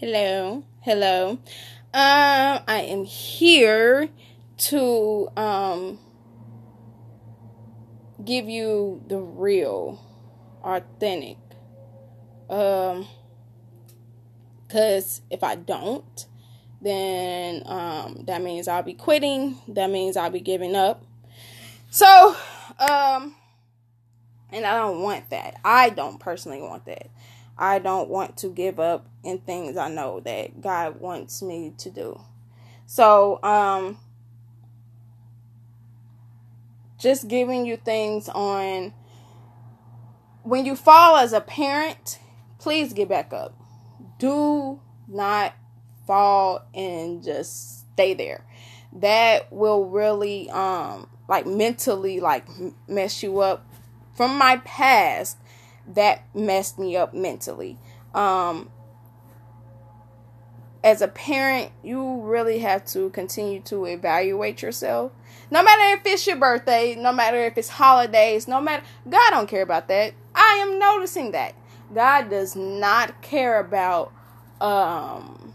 Hello, hello. Um, I am here to um give you the real, authentic. Um, cause if I don't, then um that means I'll be quitting. That means I'll be giving up. So, um, and I don't want that. I don't personally want that. I don't want to give up in things I know that God wants me to do. So, um, just giving you things on when you fall as a parent, please get back up. Do not fall and just stay there. That will really, um, like mentally, like mess you up. From my past, that messed me up mentally. Um, as a parent, you really have to continue to evaluate yourself. No matter if it's your birthday, no matter if it's holidays, no matter God don't care about that. I am noticing that. God does not care about um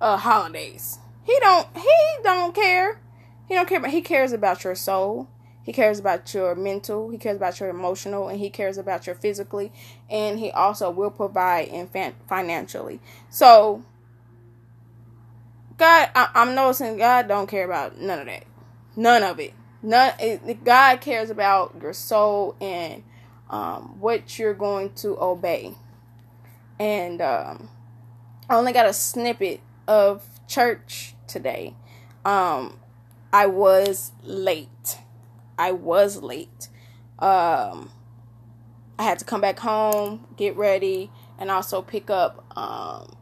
uh holidays. He don't he don't care. He don't care about he cares about your soul. He cares about your mental, he cares about your emotional, and he cares about your physically, and he also will provide financially. So, God, I, am noticing God don't care about none of that, none of it. None. It, God cares about your soul and um, what you're going to obey. And um, I only got a snippet of church today. Um, I was late I was late. Um, I had to come back home, get ready, and also pick up um,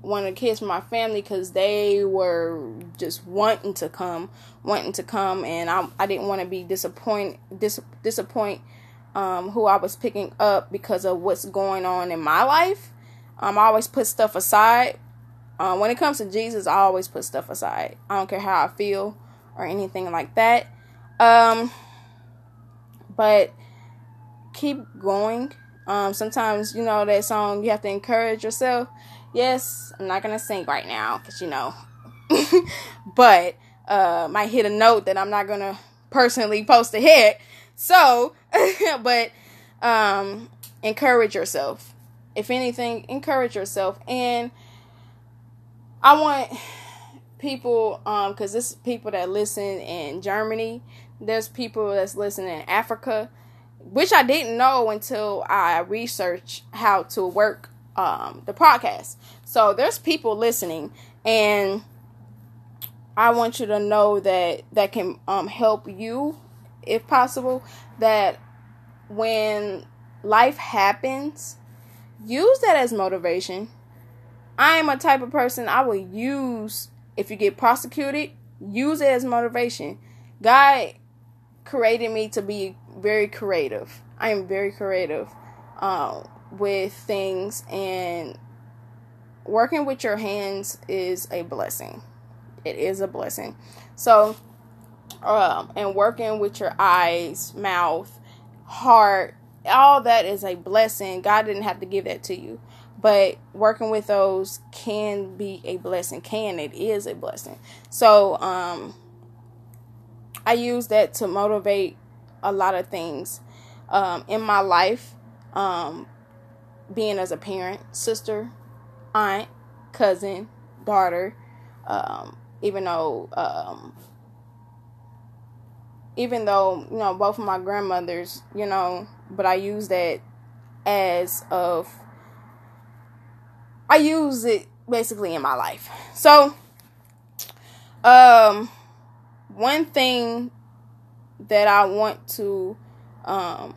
one of the kids from my family because they were just wanting to come, wanting to come, and I I didn't want to be disappointed dis, disappoint um, who I was picking up because of what's going on in my life. Um, I always put stuff aside. Uh, when it comes to Jesus, I always put stuff aside. I don't care how I feel or anything like that. Um, but keep going. Um, sometimes you know that song. You have to encourage yourself. Yes, I'm not gonna sing right now because you know, but uh, might hit a note that I'm not gonna personally post a hit. So, but um, encourage yourself. If anything, encourage yourself. And I want people, um, because this people that listen in Germany, there's people that's listening in Africa, which I didn't know until I researched how to work um, the podcast. So there's people listening, and I want you to know that that can um, help you, if possible. That when life happens, use that as motivation. I am a type of person I will use if you get prosecuted, use it as motivation. God created me to be very creative. I am very creative uh, with things, and working with your hands is a blessing. It is a blessing. So, um, and working with your eyes, mouth, heart, all that is a blessing. God didn't have to give that to you. But working with those can be a blessing. Can it is a blessing. So, um, I use that to motivate a lot of things um, in my life. Um, being as a parent, sister, aunt, cousin, daughter, um, even though um, even though you know both of my grandmothers, you know, but I use that as of I use it basically in my life. So, um, one thing that I want to um,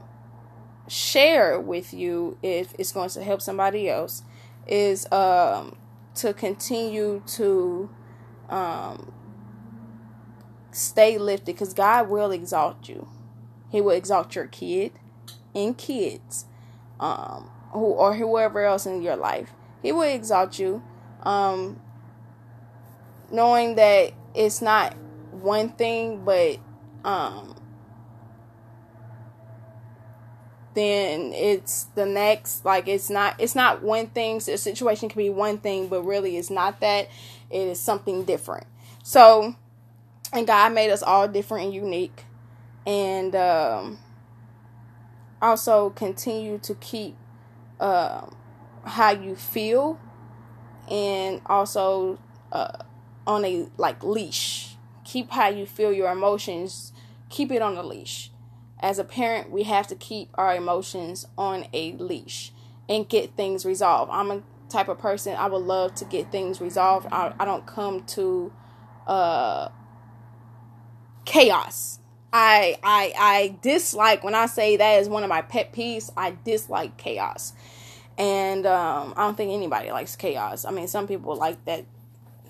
share with you, if it's going to help somebody else, is um, to continue to um, stay lifted because God will exalt you. He will exalt your kid and kids, um, who or whoever else in your life. He will exalt you, um, knowing that it's not one thing, but um, then it's the next like it's not it's not one thing. So the situation can be one thing but really it's not that. It is something different. So and god made us all different and unique. And um also continue to keep uh, how you feel and also uh, on a like leash keep how you feel your emotions keep it on a leash. As a parent we have to keep our emotions on a leash and get things resolved. I'm a type of person i would love to get things resolved. I, I don't come to uh chaos. I I I dislike when I say that is one of my pet peeves. I dislike chaos, and um, I don't think anybody likes chaos. I mean, some people like that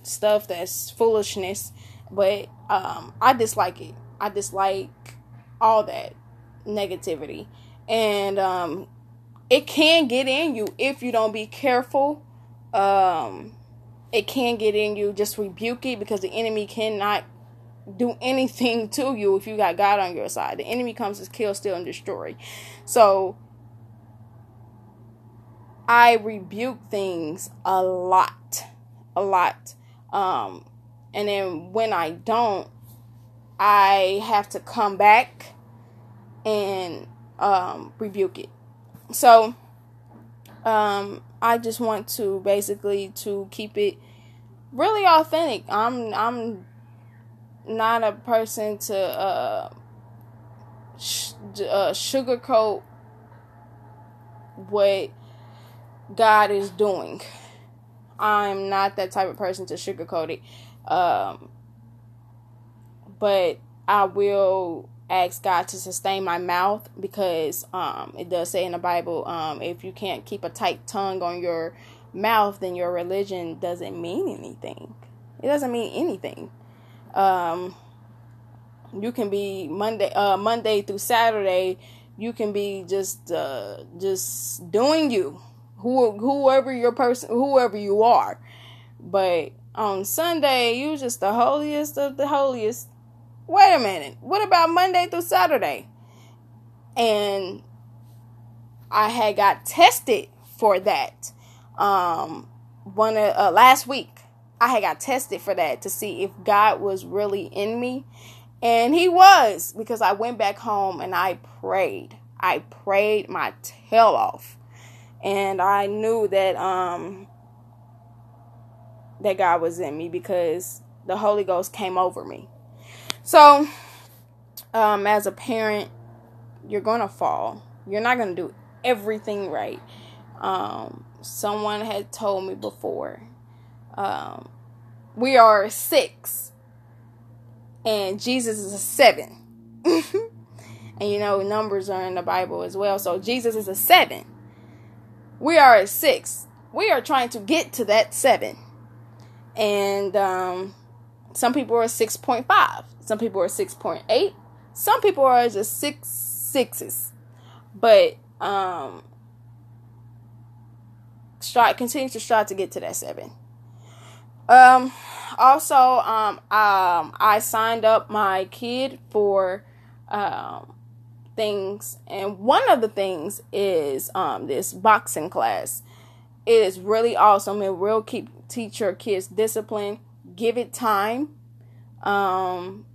stuff that's foolishness, but um, I dislike it. I dislike all that negativity, and um, it can get in you if you don't be careful. Um, it can get in you. Just rebuke it because the enemy cannot do anything to you if you got God on your side. The enemy comes to kill, steal, and destroy. So I rebuke things a lot. A lot. Um, and then when I don't, I have to come back and um, rebuke it. So um, I just want to basically to keep it really authentic. I'm I'm not a person to uh, sh- uh, sugarcoat what God is doing. I'm not that type of person to sugarcoat it. Um, but I will ask God to sustain my mouth because um, it does say in the Bible um, if you can't keep a tight tongue on your mouth, then your religion doesn't mean anything. It doesn't mean anything. Um, you can be Monday, uh, Monday through Saturday. You can be just, uh, just doing you, who, whoever your person, whoever you are. But on Sunday, you just the holiest of the holiest. Wait a minute. What about Monday through Saturday? And I had got tested for that. Um, one uh, last week I had got tested for that to see if God was really in me. And he was because I went back home and I prayed. I prayed my tail off. And I knew that um that God was in me because the Holy Ghost came over me. So, um as a parent, you're going to fall. You're not going to do everything right. Um someone had told me before um, we are six, and Jesus is a seven. and you know, numbers are in the Bible as well. So Jesus is a seven. We are a six. We are trying to get to that seven. And um, some people are 6.5. Some people are 6.8. Some people are just six sixes. But um, strive continue to strive to get to that seven. Um, also, um, um, I signed up my kid for um, things, and one of the things is um, this boxing class. It is really awesome. It will keep teach your kids discipline. Give it time. Um,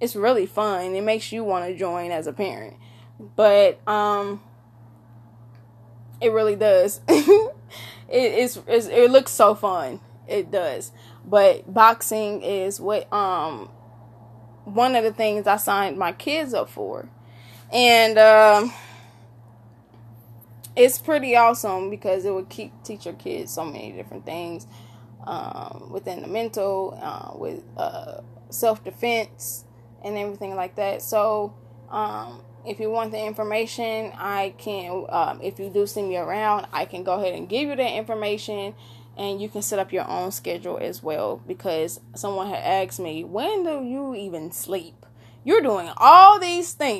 it's really fun. It makes you want to join as a parent, but um, it really does. it, it's, it's it looks so fun it does. But boxing is what um one of the things I signed my kids up for. And um it's pretty awesome because it would keep teach your kids so many different things um, within the mental, uh, with uh, self defense, and everything like that. So, um, if you want the information, I can. Um, if you do see me around, I can go ahead and give you that information and you can set up your own schedule as well because someone had asked me when do you even sleep you're doing all these things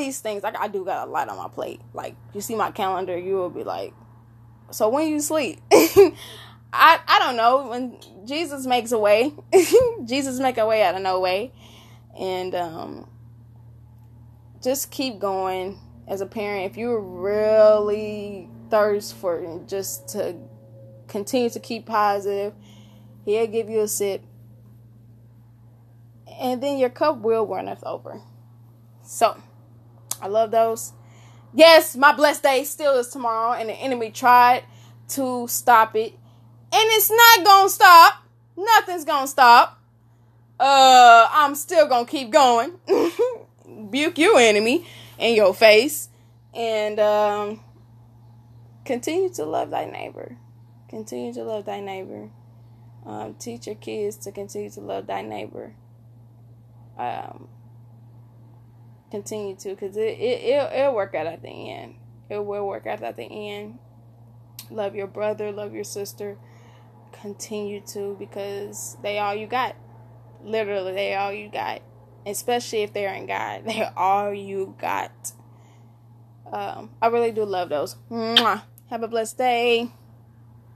these things like i do got a lot on my plate. Like you see my calendar you will be like so when you sleep? I i don't know. When jesus makes a way jesus make a way out of no way. And um just keep going as a parent, if you really thirst for just to continue to keep positive, he'll give you a sip. And then your cup will runneth over. So, I love those. Yes, my blessed day still is tomorrow, and the enemy tried to stop it. And it's not gonna stop. Nothing's gonna stop. Uh, I'm still gonna keep going. Buke you, enemy, in your face. And um continue to love thy neighbor. Continue to love thy neighbor. Um, teach your kids to continue to love thy neighbor. Um, continue to, because it, it, it'll, it'll work out at the end. It will work out at the end. Love your brother, love your sister. Continue to, because they all you got. Literally, they all you got. Especially if they're in God. They're all you got. Um, I really do love those. Mwah. Have a blessed day.